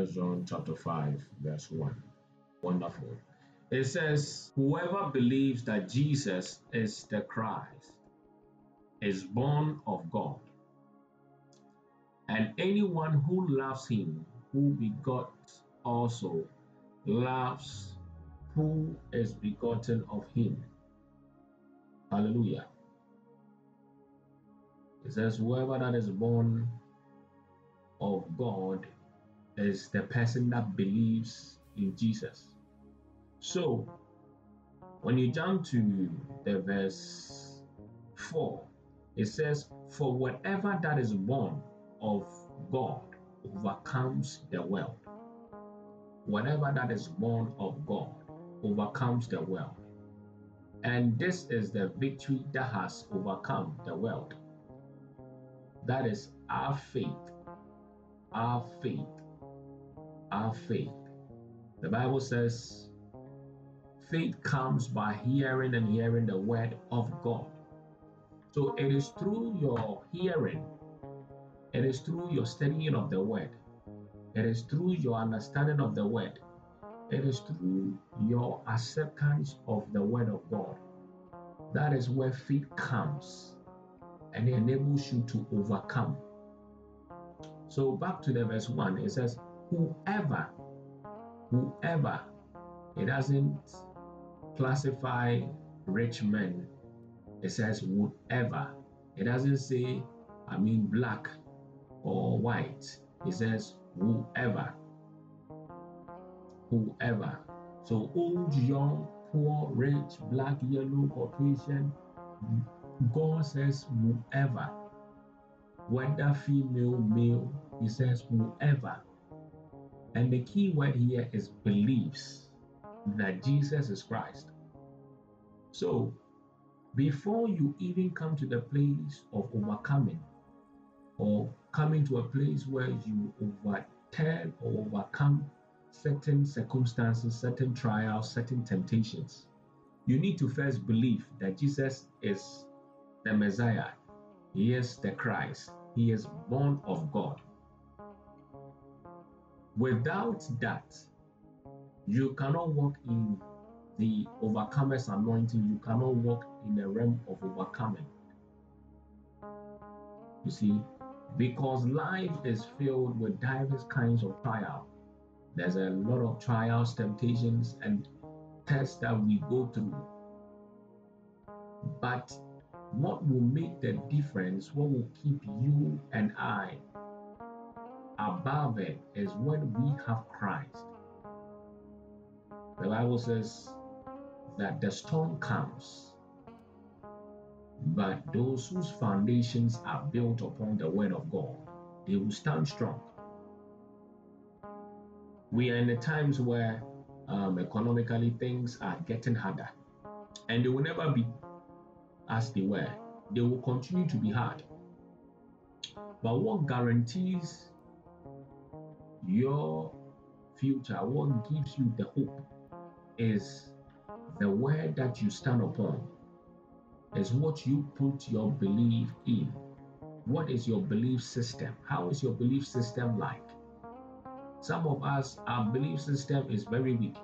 First John chapter 5, verse 1. Wonderful. It says, Whoever believes that Jesus is the Christ is born of God. And anyone who loves him, who begot also, loves who is begotten of him. Hallelujah. It says, Whoever that is born of God is the person that believes in Jesus. So, when you jump to the verse 4, it says, For whatever that is born of God overcomes the world. Whatever that is born of God overcomes the world. And this is the victory that has overcome the world. That is our faith. Our faith. Our faith. The Bible says, faith comes by hearing and hearing the word of God. So it is through your hearing, it is through your studying of the word, it is through your understanding of the word, it is through your acceptance of the word of God. That is where faith comes and it enables you to overcome. So back to the verse 1, it says, Whoever, whoever, it doesn't classify rich men, it says whoever. It doesn't say, I mean, black or white. It says whoever. Whoever. So old, young, poor, rich, black, yellow, Caucasian, God says whoever, whether female, male, he says whoever. And the key word here is believes that Jesus is Christ. So, before you even come to the place of overcoming or coming to a place where you overturn or overcome certain circumstances, certain trials, certain temptations, you need to first believe that Jesus is the Messiah. He is the Christ. He is born of God. Without that, you cannot walk in the overcomer's anointing. You cannot walk in the realm of overcoming. You see, because life is filled with diverse kinds of trial. There's a lot of trials, temptations, and tests that we go through. But what will make the difference, what will keep you and I above it, is when we have Christ. The Bible says that the storm comes, but those whose foundations are built upon the word of God, they will stand strong. We are in the times where um, economically things are getting harder, and they will never be as they were. They will continue to be hard. But what guarantees your future, what gives you the hope, is the word that you stand upon, is what you put your belief in. What is your belief system? How is your belief system like? Some of us, our belief system is very weak.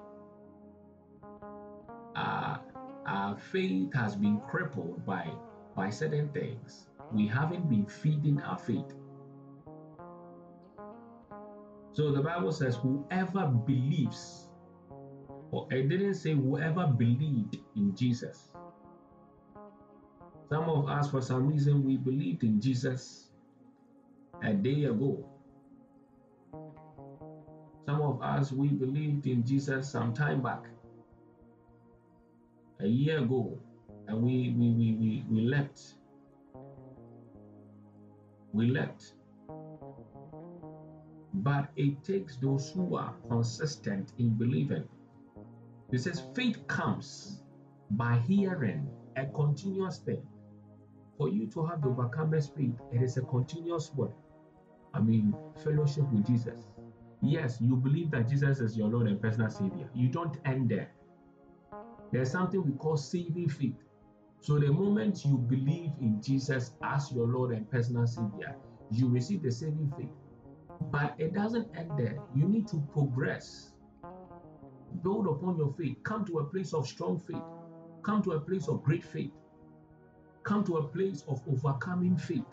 Our, our faith has been crippled by, by certain things. We haven't been feeding our faith. So the Bible says, whoever believes, or it didn't say whoever believed in Jesus. Some of us, for some reason, we believed in Jesus a day ago. Some of us, we believed in Jesus some time back, a year ago, and we, we, we, we, we left. We left. But it takes those who are consistent in believing. He says faith comes by hearing, a continuous thing. For you to have the overcomer's faith, it is a continuous word. I mean, fellowship with Jesus. Yes, you believe that Jesus is your Lord and personal Savior. You don't end there. There's something we call saving faith. So, the moment you believe in Jesus as your Lord and personal Savior, you receive the saving faith. But it doesn't end there. You need to progress. Build upon your faith. Come to a place of strong faith. Come to a place of great faith. Come to a place of overcoming faith.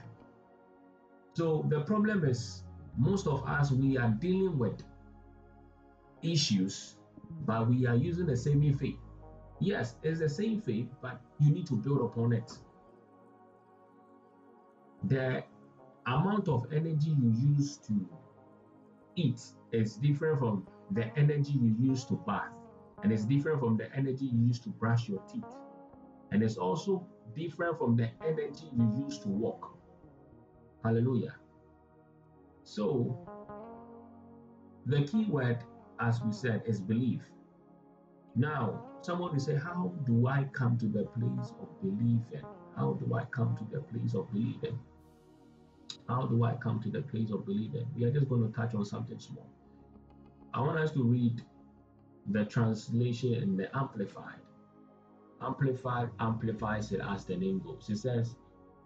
So the problem is, most of us, we are dealing with issues, but we are using the same faith. Yes, it's the same faith, but you need to build upon it. The amount of energy you use to eat is different from the energy you use to bath, and it's different from the energy you use to brush your teeth, and it's also different from the energy you use to walk. Hallelujah. So, the key word, as we said, is belief. Now, someone will say, How do I come to the place of believing? How do I come to the place of believing? How do I come to the place of believing? We are just going to touch on something small. I want us to read the translation in the Amplified. Amplified amplifies it as the name goes. It says,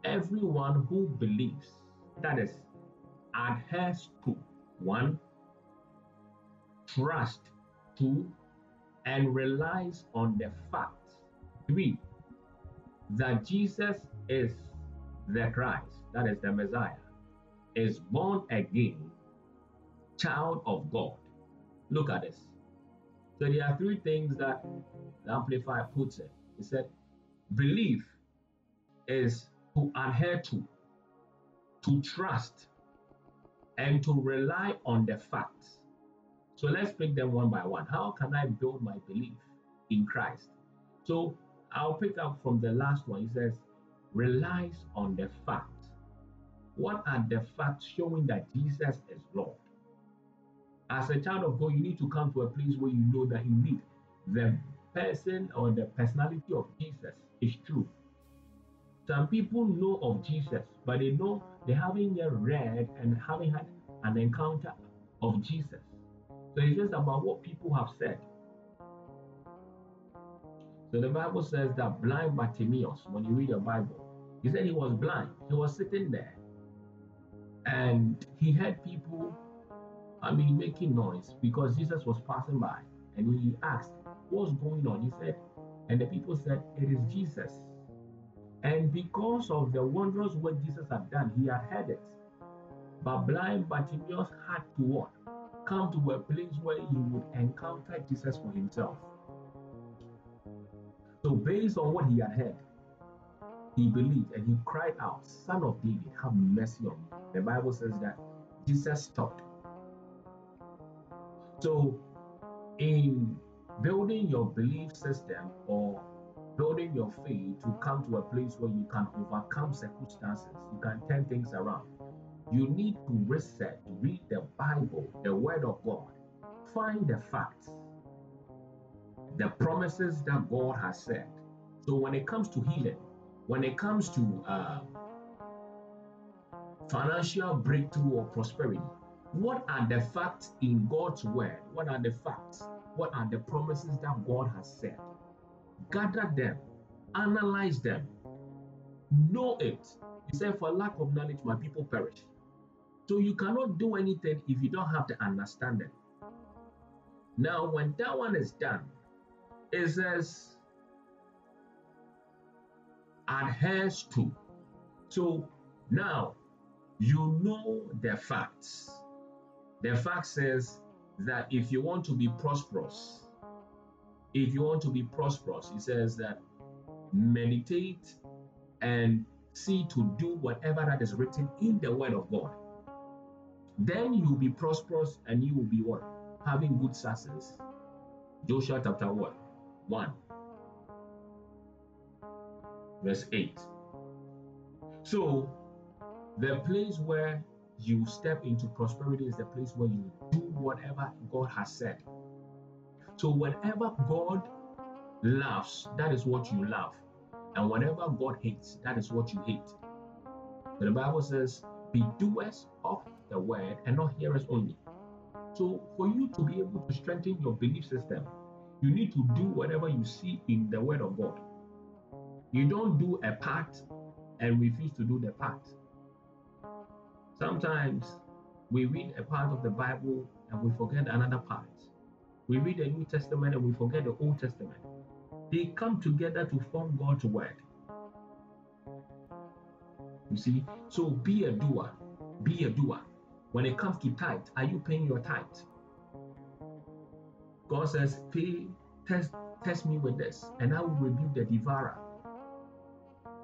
Everyone who believes, that is, adheres to one, trust two, and relies on the fact three, that Jesus is the Christ, that is the Messiah, is born again, child of God. Look at this. So there are three things that the Amplifier puts it. He said, belief is to adhere to, to trust, and to rely on the facts. So let's pick them one by one. How can I build my belief in Christ? So I'll pick up from the last one. He says, relies on the facts. What are the facts showing that Jesus is Lord? As a child of God, you need to come to a place where you know that indeed the person or the personality of Jesus is true. Some people know of Jesus, but they know they haven't yet read and haven't had an encounter of Jesus. So it's just about what people have said. So the Bible says that blind Bartimaeus, when you read your Bible, he said he was blind. He was sitting there and he heard people, I mean, making noise because Jesus was passing by. And when he asked, What's going on? He said, and the people said, It is Jesus. And because of the wondrous work Jesus had done, he had heard it. But blind Bartimaeus had to what? Come to a place where he would encounter Jesus for himself. So, based on what he had heard, he believed and he cried out, Son of David, have mercy on me. The Bible says that Jesus stopped. So, in building your belief system or building your faith to come to a place where you can overcome circumstances, you can turn things around. You need to research, read the Bible, the Word of God, find the facts, the promises that God has said. So when it comes to healing, when it comes to uh, financial breakthrough or prosperity, what are the facts in God's word? What are the facts? What are the promises that God has said? Gather them, analyze them, know it. He said, For lack of knowledge, my people perish. So you cannot do anything if you don't have the understanding. Now, when that one is done, it says, adheres to. So now you know the facts. The fact says that if you want to be prosperous, if you want to be prosperous, he says that meditate and see to do whatever that is written in the word of God. Then you will be prosperous and you will be what? Having good success. Joshua chapter what? 1 verse 8. So, the place where you step into prosperity is the place where you do whatever God has said. So, whatever God loves, that is what you love. And whatever God hates, that is what you hate. But the Bible says, be doers of the word and not hearers only. So, for you to be able to strengthen your belief system, you need to do whatever you see in the word of God. You don't do a part and refuse to do the part. Sometimes we read a part of the Bible and we forget another part. We read the New Testament and we forget the Old Testament. They come together to form God's word. You see, so be a doer. Be a doer. When it comes to tithe, are you paying your tithe? God says, pay, test, test me with this, and I will rebuke the devourer.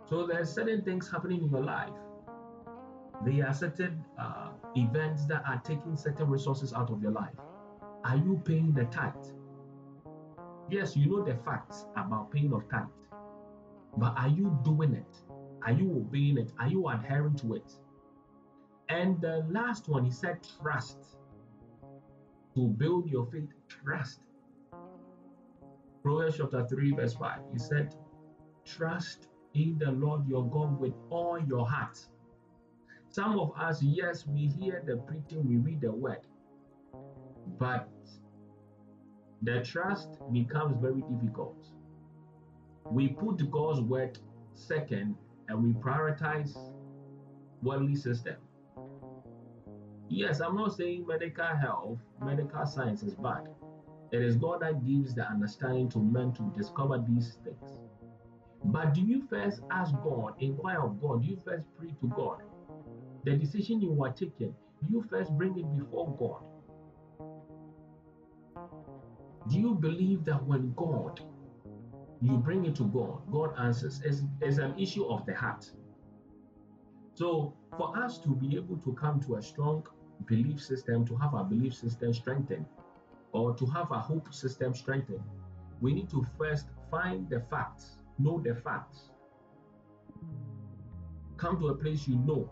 So there are certain things happening in your life. There are certain uh, events that are taking certain resources out of your life. Are you paying the tithe? Yes, you know the facts about paying of tithe, but are you doing it? Are you obeying it? Are you adhering to it? And the last one, he said, trust. To build your faith, trust. Proverbs chapter 3, verse 5, he said, Trust in the Lord your God with all your heart. Some of us, yes, we hear the preaching, we read the word, but the trust becomes very difficult. We put God's word second and we prioritize worldly system. Yes, I'm not saying medical health, medical science is bad. It is God that gives the understanding to men to discover these things. But do you first ask God, inquire of God? Do you first pray to God? The decision you are taking, do you first bring it before God? Do you believe that when God, you bring it to God, God answers? It's, it's an issue of the heart. So, for us to be able to come to a strong belief system, to have our belief system strengthened, or to have our hope system strengthened, we need to first find the facts, know the facts. Come to a place you know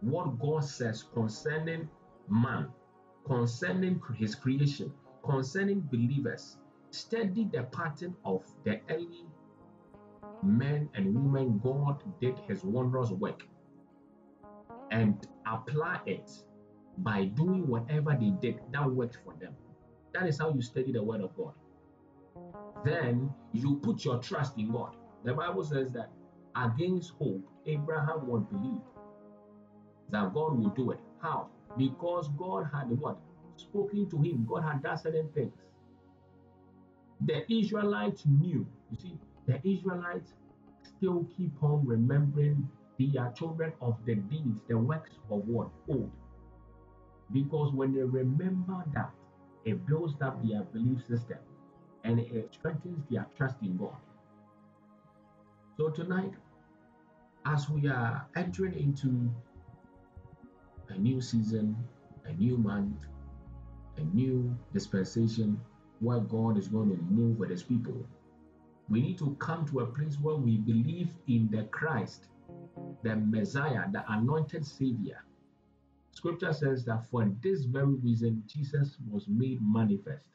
what God says concerning man, concerning his creation, concerning believers. Study the pattern of the early men and women God did his wondrous work and apply it by doing whatever they did that worked for them. That is how you study the Word of God. Then you put your trust in God. The Bible says that against hope, Abraham would believe that God would do it. How? Because God had what? Spoken to him. God had done certain things. The Israelites knew. You see, the Israelites still keep on remembering they are children of the deeds, the works of what? Old. Because when they remember that, it builds up their belief system and it strengthens their trust in God. So tonight, as we are entering into a new season, a new month, a new dispensation where God is going to move with his people, we need to come to a place where we believe in the Christ the Messiah, the anointed Savior. Scripture says that for this very reason, Jesus was made manifest.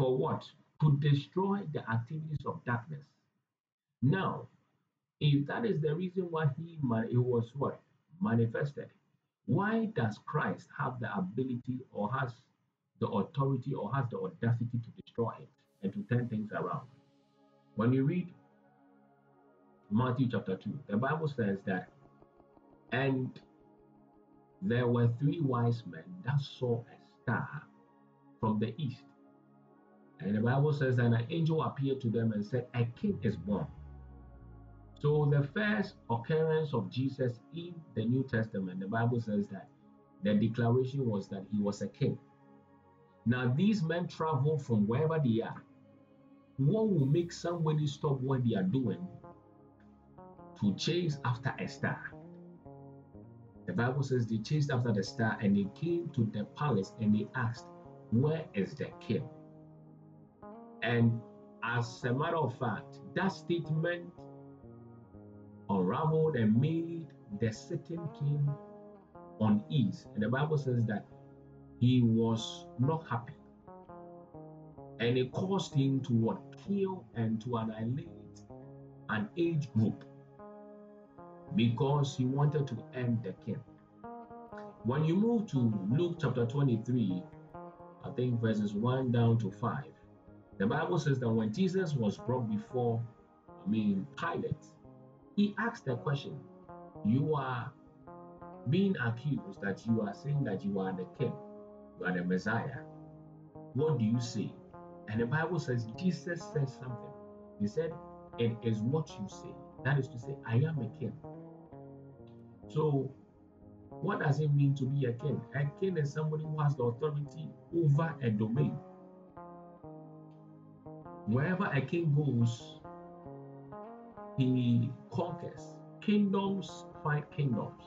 For what? To destroy the activities of darkness. Now, if that is the reason why he, he was what? Manifested. Why does Christ have the ability or has the authority or has the audacity to destroy it and to turn things around? When you read Matthew chapter 2, the Bible says that, and there were three wise men that saw a star from the east. And the Bible says that an angel appeared to them and said, A king is born. So, the first occurrence of Jesus in the New Testament, the Bible says that the declaration was that he was a king. Now, these men travel from wherever they are. What will make somebody stop what they are doing to chase after a star. The Bible says they chased after the star and they came to the palace and they asked, Where is the king? And as a matter of fact, that statement unraveled and made the sitting king unease. And the Bible says that he was not happy. And it caused him to what? Kill and to annihilate an age group because he wanted to end the king. When you move to Luke chapter 23, I think verses 1 down to 5, the Bible says that when Jesus was brought before, I mean, Pilate, he asked the question, You are being accused that you are saying that you are the king, you are the Messiah, what do you say? And the Bible says Jesus says something. He said, It is what you say. That is to say, I am a king. So, what does it mean to be a king? A king is somebody who has the authority over a domain. Wherever a king goes, he conquers. Kingdoms fight kingdoms.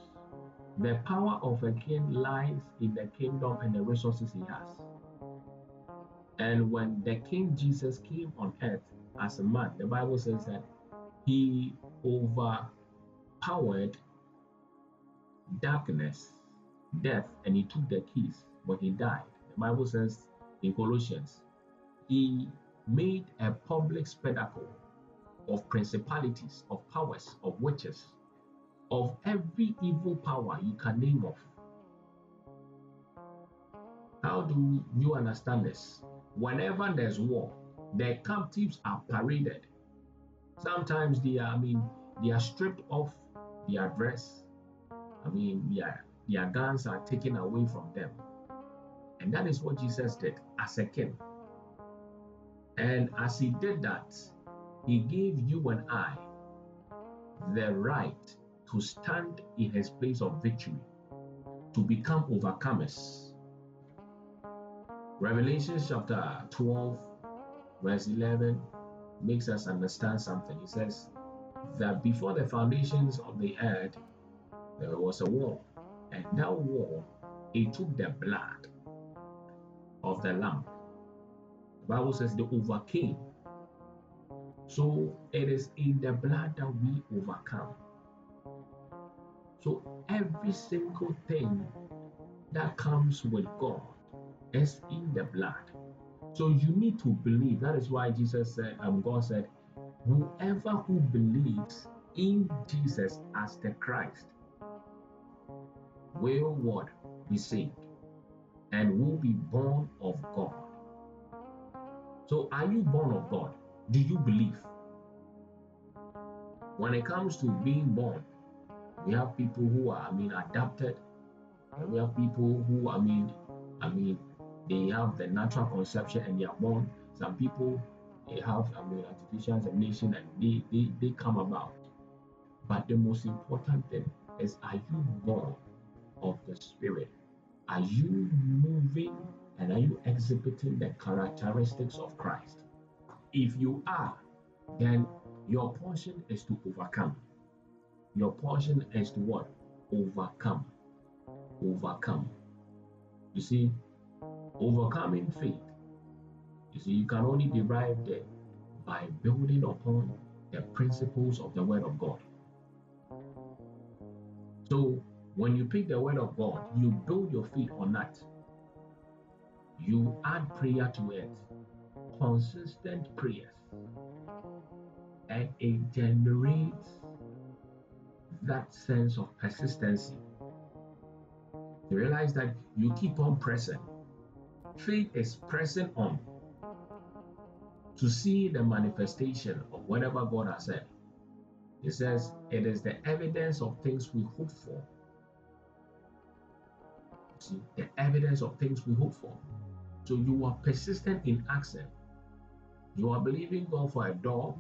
The power of a king lies in the kingdom and the resources he has. And when the King Jesus came on earth as a man, the Bible says that he overpowered darkness, death, and he took the keys, but he died. The Bible says in Colossians, he made a public spectacle of principalities, of powers, of witches, of every evil power you can name of. How do you understand this? Whenever there's war, the captives are paraded. Sometimes they are, I mean, they are stripped off their dress. I mean, their, their guns are taken away from them. And that is what Jesus did as a king. And as he did that, he gave you and I the right to stand in his place of victory, to become overcomers. Revelation chapter 12, verse 11 makes us understand something. He says that before the foundations of the earth, there was a war, and that war it took the blood of the lamb. Bible says they overcame. So it is in the blood that we overcome. So every single thing that comes with God is in the blood. So you need to believe. That is why Jesus said, um, God said, whoever who believes in Jesus as the Christ will what be saved and will be born of God. So are you born of God? Do you believe? When it comes to being born, we have people who are, I mean, adapted, and we have people who, I mean, I mean, they have the natural conception and they are born. Some people they have I mean, artificial insemination and they, they, they come about. But the most important thing is are you born of the Spirit? Are you moving and are you exhibiting the characteristics of Christ? If you are, then your portion is to overcome. Your portion is to what? Overcome. Overcome. You see, Overcoming faith. You see, you can only derive that by building upon the principles of the Word of God. So, when you pick the Word of God, you build your faith on that. You add prayer to it, consistent prayers, and it generates that sense of persistency. You realize that you keep on pressing faith is pressing on to see the manifestation of whatever God has said. He says it is the evidence of things we hope for. See, the evidence of things we hope for. So you are persistent in asking. You are believing God for a door,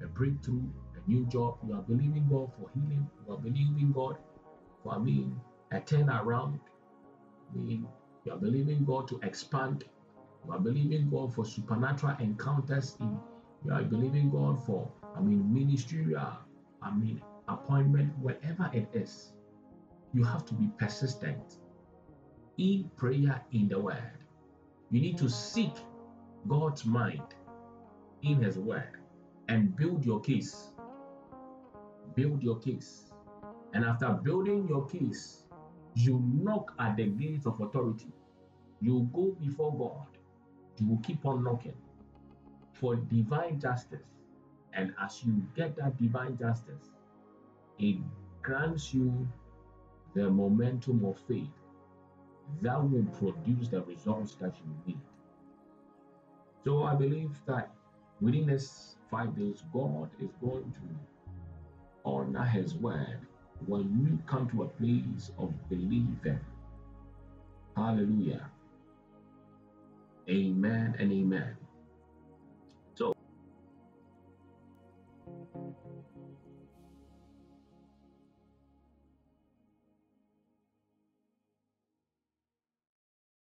a breakthrough, a new job. You are believing God for healing. You are believing God for, I mean, a turnaround. I mean, you are believing God to expand. You are believing God for supernatural encounters in. You are believing God for, I mean, ministerial, I mean, appointment, whatever it is. You have to be persistent in prayer in the word. You need to seek God's mind in His word and build your case. Build your case. And after building your case, you knock at the gates of authority. You go before God. You will keep on knocking for divine justice. And as you get that divine justice, it grants you the momentum of faith that will produce the results that you need. So I believe that within this five days, God is going to honor His word when you come to a place of believing. Hallelujah. Amen and amen.